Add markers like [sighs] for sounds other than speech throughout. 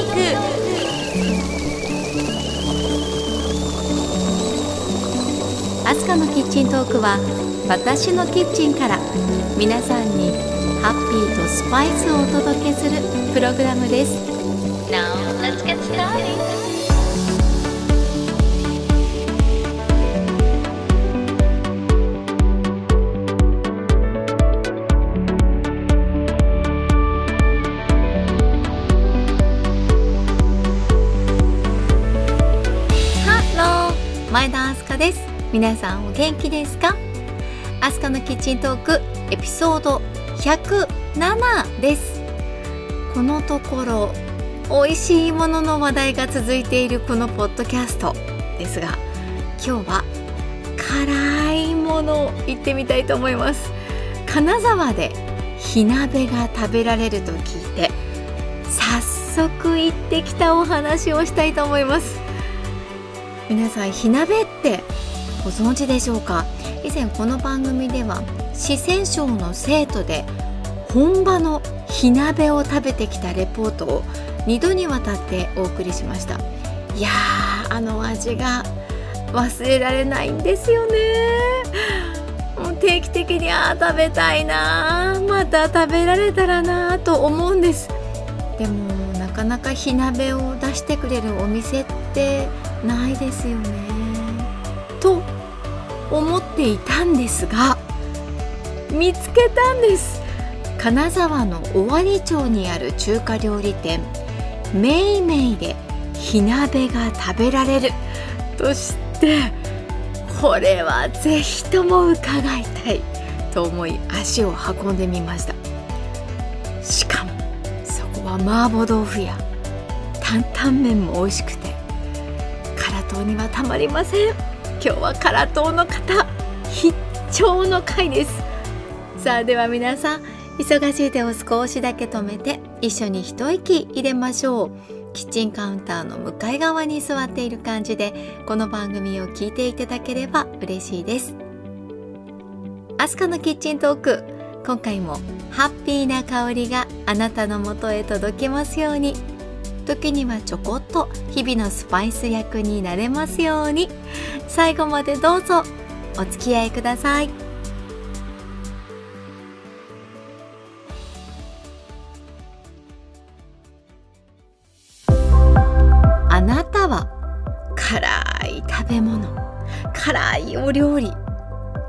ークアスカのキッチントークは私のキッチンから皆さんにハッピーとスパイスをお届けするプログラムです。Now 前田明日香です。皆さんお元気ですか？アスカのキッチントークエピソード107です。このところ美味しいものの話題が続いているこのポッドキャストですが今日は辛いもの行ってみたいと思います。金沢で火鍋が食べられると聞いて早速行ってきたお話をしたいと思います。皆さん火鍋ってご存知でしょうか？以前この番組では四川省の生徒で本場の火鍋を食べてきたレポートを2度にわたってお送りしました。いやーあの味が忘れられないんですよね。もう定期的にあ食べたいなまた食べられたらなと思うんです。でもなかなか火鍋を出してくれるお店ってないですよね。と思っていたんですが見つけたんです。金沢の尾張町にある中華料理店。めいめいで火鍋が食べられる。としてこれはぜひとも伺いたい。と思い足を運んでみました。しかもそこは麻婆豆腐や担々麺も美味しくて。辛党にはたまりません。今日は辛党の方。必聴の回です。さあでは皆さん忙しい手を少しだけ止めて一緒に一息入れましょう。キッチンカウンターの向かい側に座っている感じでこの番組を聞いていただければ嬉しいです。アスカのキッチントーク。今回もハッピーな香りがあなたのもとへ届きますように。時にはちょこっと日々のスパイス役になれますように。最後までどうぞお付き合いください。あなたは辛い食べ物辛いお料理っ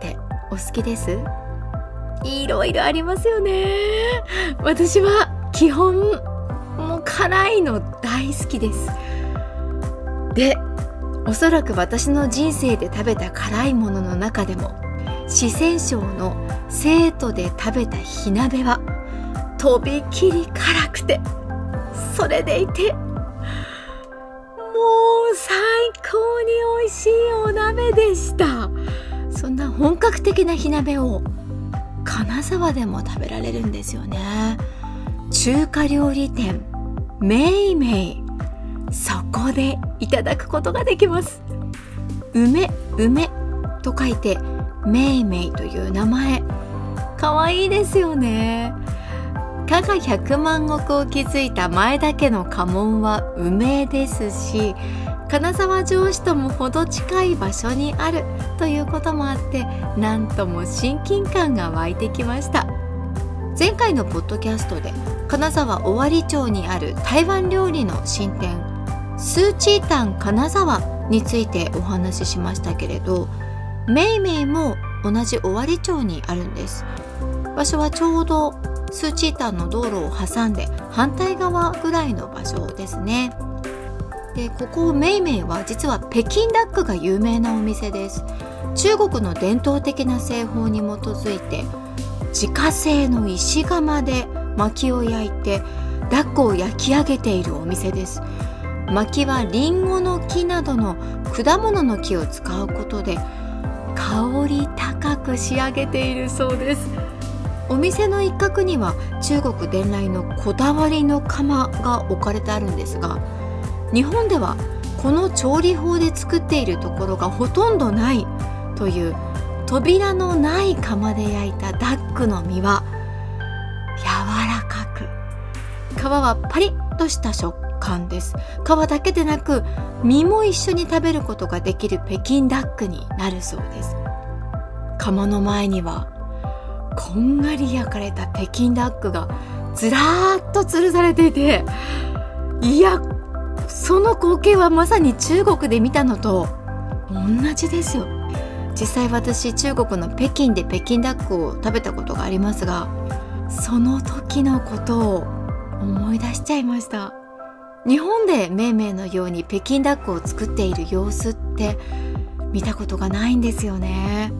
てお好きです？いろいろありますよね。私は基本辛いの大好きです。でおそらく私の人生で食べた辛いものの中でも四川省の生徒で食べた火鍋はとびきり辛くてそれでいてもう最高に美味しいお鍋でした。そんな本格的な火鍋を金沢でも食べられるんですよね。中華料理店。めいめいそこでいただくことができます。梅梅と書いてめいめいという名前。かわいいですよね。加賀百万石を築いた前田家の家紋は梅ですし金沢城市とも程近い場所にあるということもあってなんとも親近感が湧いてきました。前回のポッドキャストで金沢尾張町にある台湾料理の新店スーチータン金沢についてお話ししましたけれどめいめいも同じ尾張町にあるんです。場所はちょうどスーチータンの道路を挟んで反対側ぐらいの場所ですね。でここめいめいは実は北京ダックが有名なお店です。中国の伝統的な製法に基づいて自家製の石窯で薪を焼いてダックを焼き上げているお店です。薪はリンゴの木などの果物の木を使うことで香り高く仕上げているそうです。お店の一角には中国伝来のこだわりの窯が置かれてあるんですが日本ではこの調理法で作っているところがほとんどないという扉のない窯で焼いたダックの身は皮はパリッとした食感です。皮だけでなく身も一緒に食べることができる北京ダックになるそうです。窯の前にはこんがり焼かれた北京ダックがずらーっと吊るされていていやその光景はまさに中国で見たのと同じですよ。実際私中国の北京で北京ダックを食べたことがありますがその時のことを思い出しちゃいました。日本でめいめいのように北京ダックを作っている様子って見たことがないんですよね。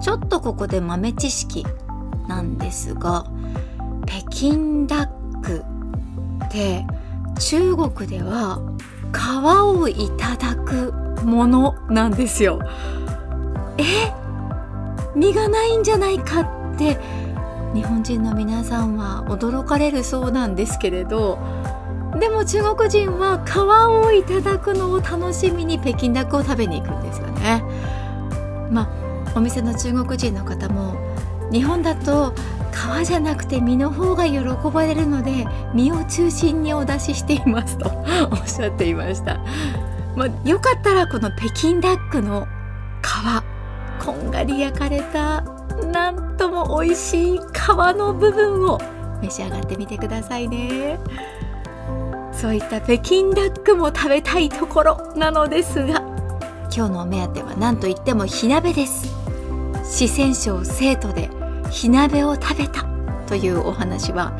ちょっとここで豆知識なんですが北京ダックって中国では皮をいただくものなんですよ。え？身がないんじゃないかって日本人の皆さんは驚かれるそうなんですけれどでも中国人は皮をいただくのを楽しみに北京ダックを食べに行くんですよね。まあお店の中国人の方も日本だと皮じゃなくて身の方が喜ばれるので身を中心にお出ししていますと [laughs] おっしゃっていました。まあ、よかったらこの北京ダックの皮こんがり焼かれたなんとも美味しい皮の部分を召し上がってみてくださいね。そういった北京ダックも食べたいところなのですが今日のお目当ては何といっても火鍋です。四川省生徒で火鍋を食べたというお話は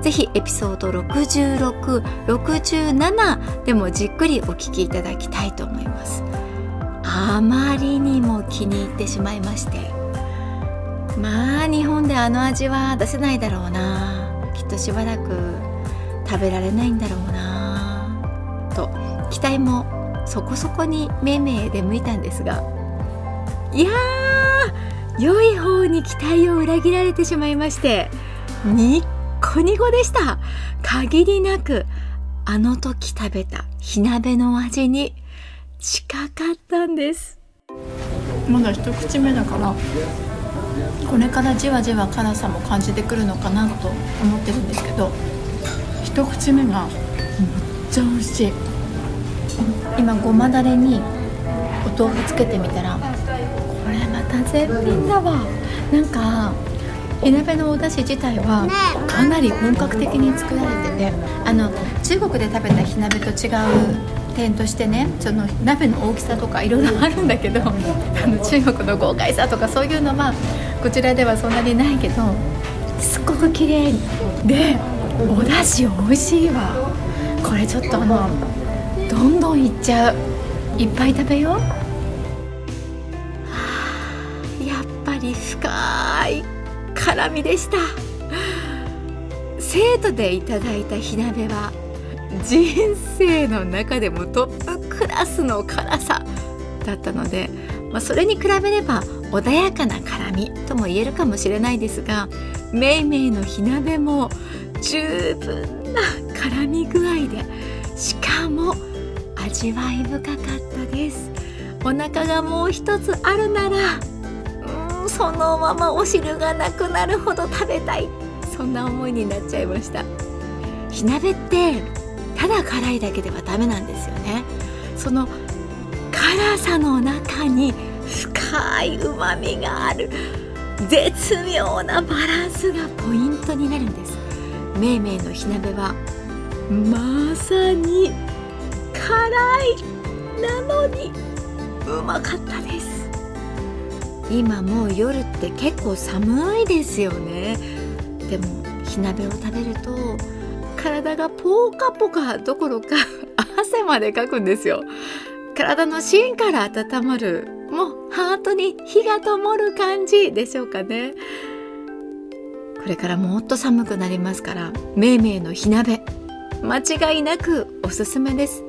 ぜひエピソード6667でもじっくりお聞きいただきたいと思います。あまりにも気に入ってしまいましてまあ日本であの味は出せないだろうな。きっとしばらく食べられないんだろうな。と期待もそこそこにめいめい出向いたんですが。いやー良い方に期待を裏切られてしまいましてにっこにこでした。限りなくあの時食べた火鍋の味に近かったんです。まだ一口目だからこれからじわじわ辛さも感じてくるのかなと思ってるんですけど一口目がめっちゃ美味しい。今ごまだれにお豆腐つけてみたらこれまた絶品だわ。なんか火鍋のお出汁自体はかなり本格的に作られててあの中国で食べた火鍋と違う点としてねその鍋の大きさとかいろいろあるんだけどあの中国の豪快さとかそういうのはこちらではそんなにないけどすっごく綺麗でお出汁美味しいわ。これちょっとあのどんどんいっちゃう。いっぱい食べよう。やっぱり深い辛みでした。生徒でいただいた火鍋は人生の中でもトップクラスの辛さだったので、まあ、それに比べれば穏やかな辛みとも言えるかもしれないですがめいめいの火鍋も十分な辛み具合でしかも味わい深かったです。お腹がもう一つあるならうんそのままお汁がなくなるほど食べたい。そんな思いになっちゃいました。火鍋ってただ辛いだけではダメなんですよね。その辛さの中に深いうまみがある。絶妙なバランスがポイントになるんです。めいめいの火鍋はまさに辛いなのにうまかったです。今もう夜って結構寒いですよね。でも火鍋を食べると体がポカポカどころか汗までかくんですよ。体の芯から温まるもうハートに火が灯る感じでしょうかね。これからもっと寒くなりますからめいめいの火鍋間違いなくおすすめです。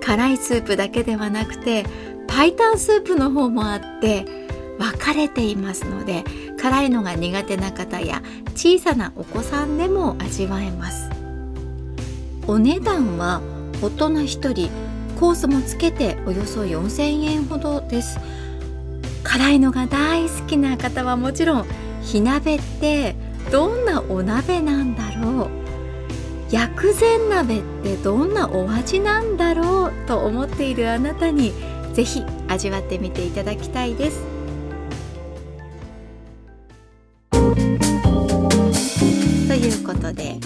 辛いスープだけではなくてパイタンスープの方もあって分かれていますので辛いのが苦手な方や小さなお子さんでも味わえます。お値段は大人1人コースもつけておよそ4000円ほどです。辛いのが大好きな方はもちろん火鍋ってどんなお鍋なんだろう薬膳鍋ってどんなお味なんだろうと思っているあなたにぜひ味わってみていただきたいです。ということで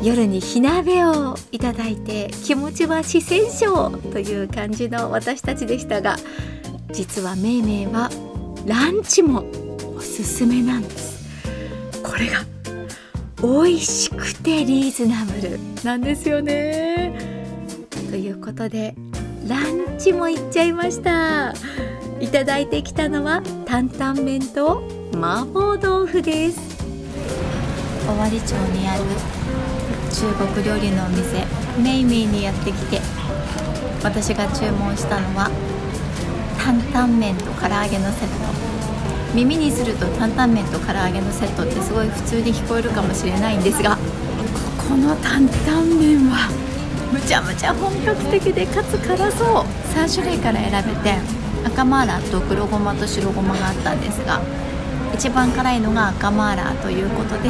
夜に火鍋をいただいて気持ちは四川省という感じの私たちでしたが実はめいめいはランチもおすすめなんです。これが美味しくてリーズナブルなんですよね。ということでランチも行っちゃいました。いただいてきたのは担々麺と麻婆豆腐です。尾張町にある中国料理のお店メイメイにやってきて私が注文したのは担々麺と唐揚げのセット。耳にすると担々麺と唐揚げのセットってすごい普通に聞こえるかもしれないんですがこの担々麺はむちゃむちゃ本格的でかつ辛そう。3種類から選べて赤マーラーと黒ごまと白ごまがあったんですが一番辛いのが赤マーラーということで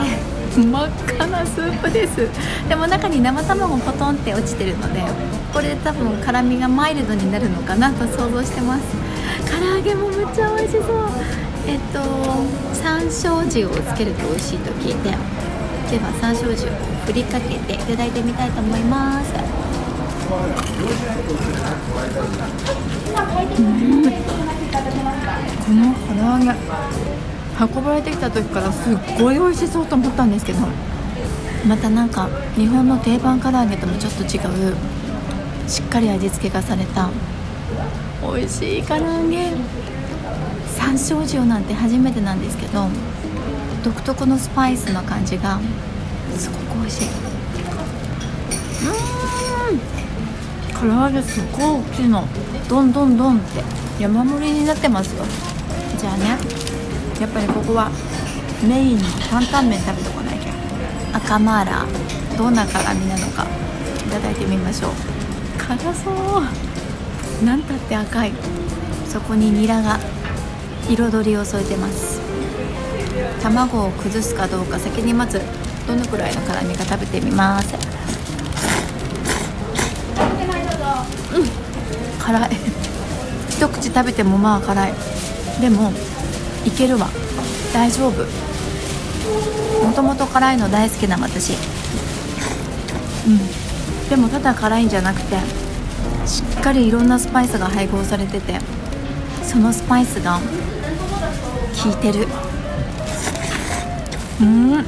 真っ赤なスープです。でも中に生卵ポトンって落ちてるのでこれで多分辛みがマイルドになるのかなと想像してます。唐揚げもむっちゃ美味しそう。えっと山椒塩をつけると美味しいと聞いてでは山椒塩を振りかけていただいてみたいと思います。この唐揚げ。運ばれてきた時からすっごい美味しそうと思ったんですけどまたなんか日本の定番唐揚げともちょっと違うしっかり味付けがされた美味しい唐揚げ。山椒塩なんて初めてなんですけど独特のスパイスの感じがすごく美味しい。うーん。唐揚げすっごい大きいの。どんどんどんって山盛りになってますよ。じゃあねやっぱりここはメインに担々麺食べとかなきゃ赤マーラー。どんな辛みなのか。いただいてみましょう。辛そう。なんたって赤い。そこにニラが。彩りを添えてます。卵を崩すかどうか。先にまずどのくらいの辛みか食べてみます。うん。辛い。[laughs] 一口食べてもまあ辛い。でもいけるわ。大丈夫。もともと辛いの大好きな私。うん。でもただ辛いんじゃなくてしっかりいろんなスパイスが配合されててそのスパイスが効いてる。うん。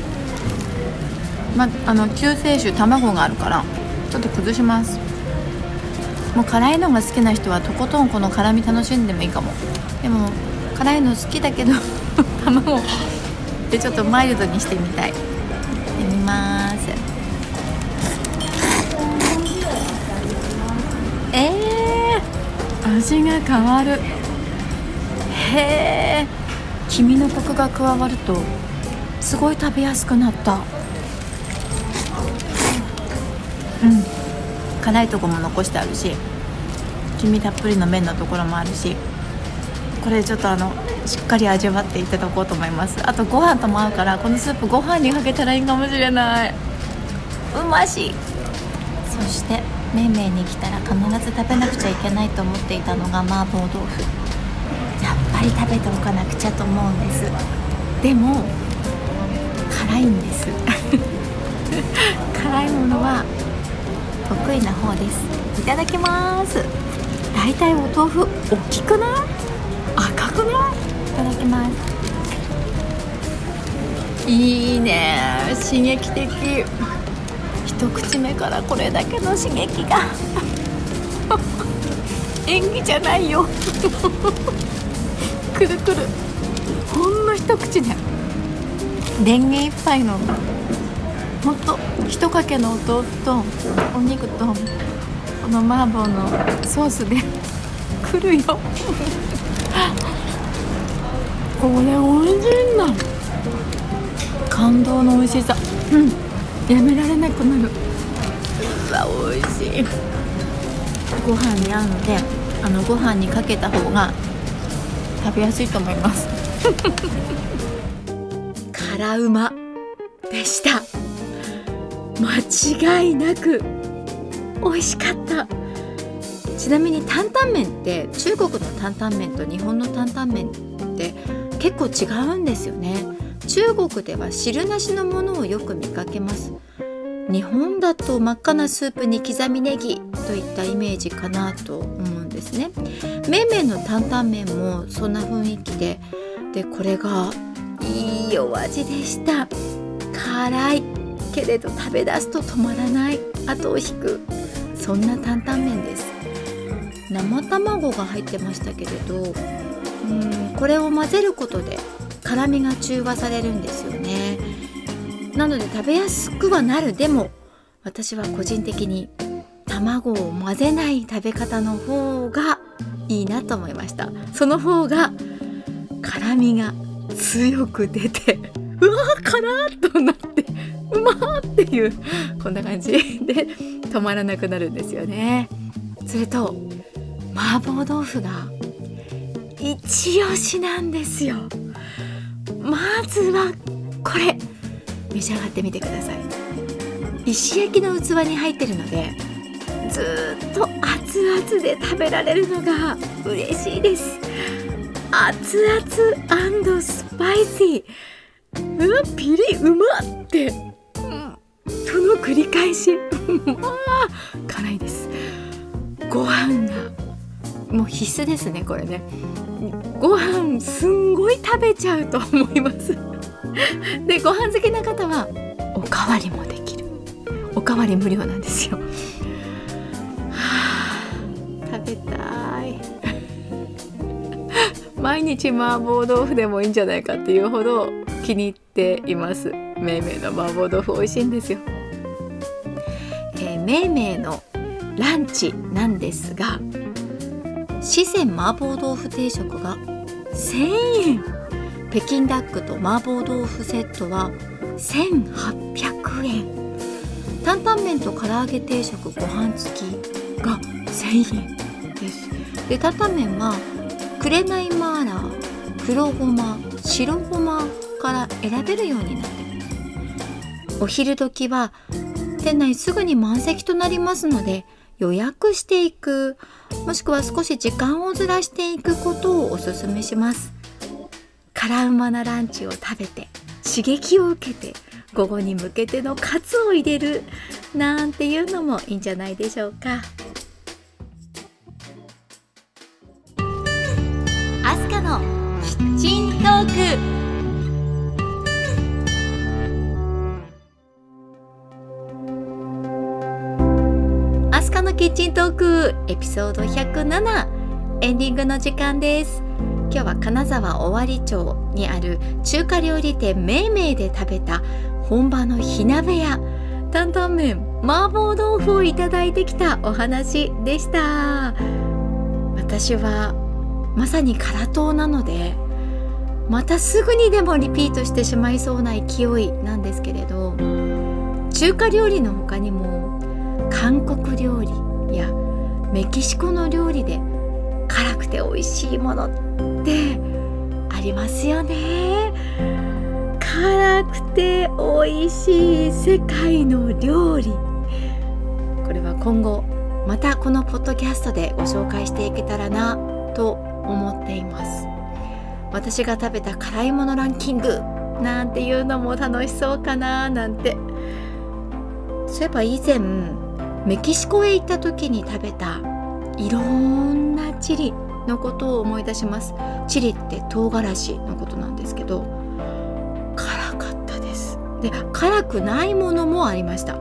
まあの救世主卵があるからちょっと崩します。もう辛いのが好きな人はとことんこの辛み楽しんでもいいかも。でも辛いの好きだけど卵。でちょっとマイルドにしてみたい。やってみます。えー、味が変わる。へえ黄身のコクが加わるとすごい食べやすくなった。うん。辛いとこも残してあるし黄身たっぷりの麺のところもあるし。これちょっとあのしっかり味わっていただこうと思います。あとご飯とも合うからこのスープご飯にかけたらいいかもしれない。うましそしてめいめいに来たら必ず食べなくちゃいけないと思っていたのが麻婆豆腐。やっぱり食べておかなくちゃと思うんです。でも辛いんです。[laughs] 辛いものは得意な方です。いただきます。大体お豆腐大きくない？くないいただきますいいね。刺激的。一口目からこれだけの刺激が。[laughs] 演技じゃないよ。[laughs] くるくる。ほんの一口で。レンゲ一杯の。ほんと一かけのお豆腐とお肉とこの麻婆のソースで。くるよ。[laughs] これ美味しいんだ。感動の美味しさ。うん。やめられなくなる。うわ美味しい。ご飯に合うのであのご飯にかけた方が食べやすいと思います。[laughs] 辛うま。でした。間違いなく美味しかった。ちなみに担々麺って中国の担々麺と日本の担々麺って結構違うんですよね。中国では汁なしのものをよく見かけます。日本だと真っ赤なスープに刻みネギといったイメージかなと思うんですね。めんめんの担々麺もそんな雰囲気ででこれがいいお味でした。辛いけれど食べ出すと止まらない。後を引く。そんな担々麺です。生卵が入ってましたけれどうん。これを混ぜることで辛みが中和されるんですよね。なので食べやすくはなる。でも私は個人的に卵を混ぜない食べ方の方がいいなと思いました。その方が辛みが強く出て [laughs] うわー辛っとなってうまーっていうこんな感じ。で止まらなくなるんですよね。それと麻婆豆腐が一押しなんですよ。まずはこれ。召し上がってみてください。石焼きの器に入ってるのでずっと熱々で食べられるのが嬉しいです。熱々スパイシー。うわピリうまって、うん、その繰り返し。まあ辛いです。ご飯がもう必須ですねこれね。ご飯すんごい食べちゃうと思います。[laughs] でご飯好きな方はおかわりもできる。おかわり無料なんですよ。は [sighs] あ食べたい。[laughs] 毎日麻婆豆腐でもいいんじゃないかっていうほど気に入っています。めいめいの麻婆豆腐美味しいんですよ、えー、めいめいのランチなんですが四川麻婆豆腐定食が1000円。北京ダックと麻婆豆腐セットは1800円。担々麺と唐揚げ定食ご飯付きが1000円です。で担々麺は紅マーラー黒ごま白ごまから選べるようになってます。お昼時は店内すぐに満席となりますので予約していくもしくは少し時間をずらしていくことをおすすめします。辛うまなランチを食べて刺激を受けて午後に向けてのカツを入れるなんていうのもいいんじゃないでしょうか。キッチントークエピソード107エンディングの時間です。今日は金沢尾張町にある中華料理店めいめいで食べた本場の火鍋屋担々麺麻婆豆腐をいただいてきたお話でした。私はまさに辛党なのでまたすぐにでもリピートしてしまいそうな勢いなんですけれど中華料理の他にも韓国料理やメキシコの料理で辛くて美味しいものってありますよね。辛くて美味しい世界の料理。これは今後またこのポッドキャストでご紹介していけたらなと思っています。私が食べた辛いものランキングなんていうのも楽しそうかななんて。そういえば以前メキシコへ行った時に食べたいろんなチリのことを思い出します。チリって唐辛子のことなんですけど辛かったです。で辛くないものもありました。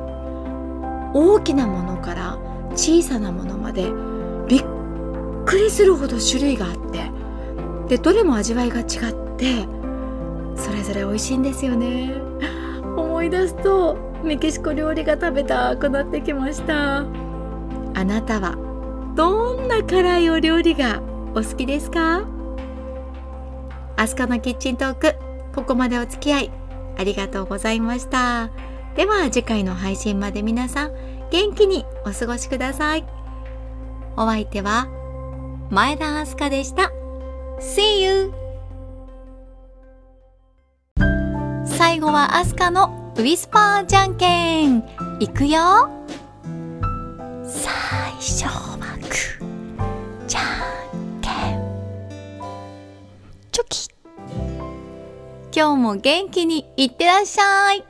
大きなものから小さなものまでびっくりするほど種類があってでどれも味わいが違ってそれぞれ美味しいんですよね。思い出すとメキシコ料理が食べたくなってきました。あなたはどんな辛いお料理がお好きですか？アスカのキッチントークここまでお付き合いありがとうございました。では次回の配信まで皆さん元気にお過ごしください。お相手は前田明日香でした。See you! 最後はアスカのウィスパーじゃんけん。いくよ。最初はグーじゃんけん。チョキ。今日も元気にいってらっしゃい。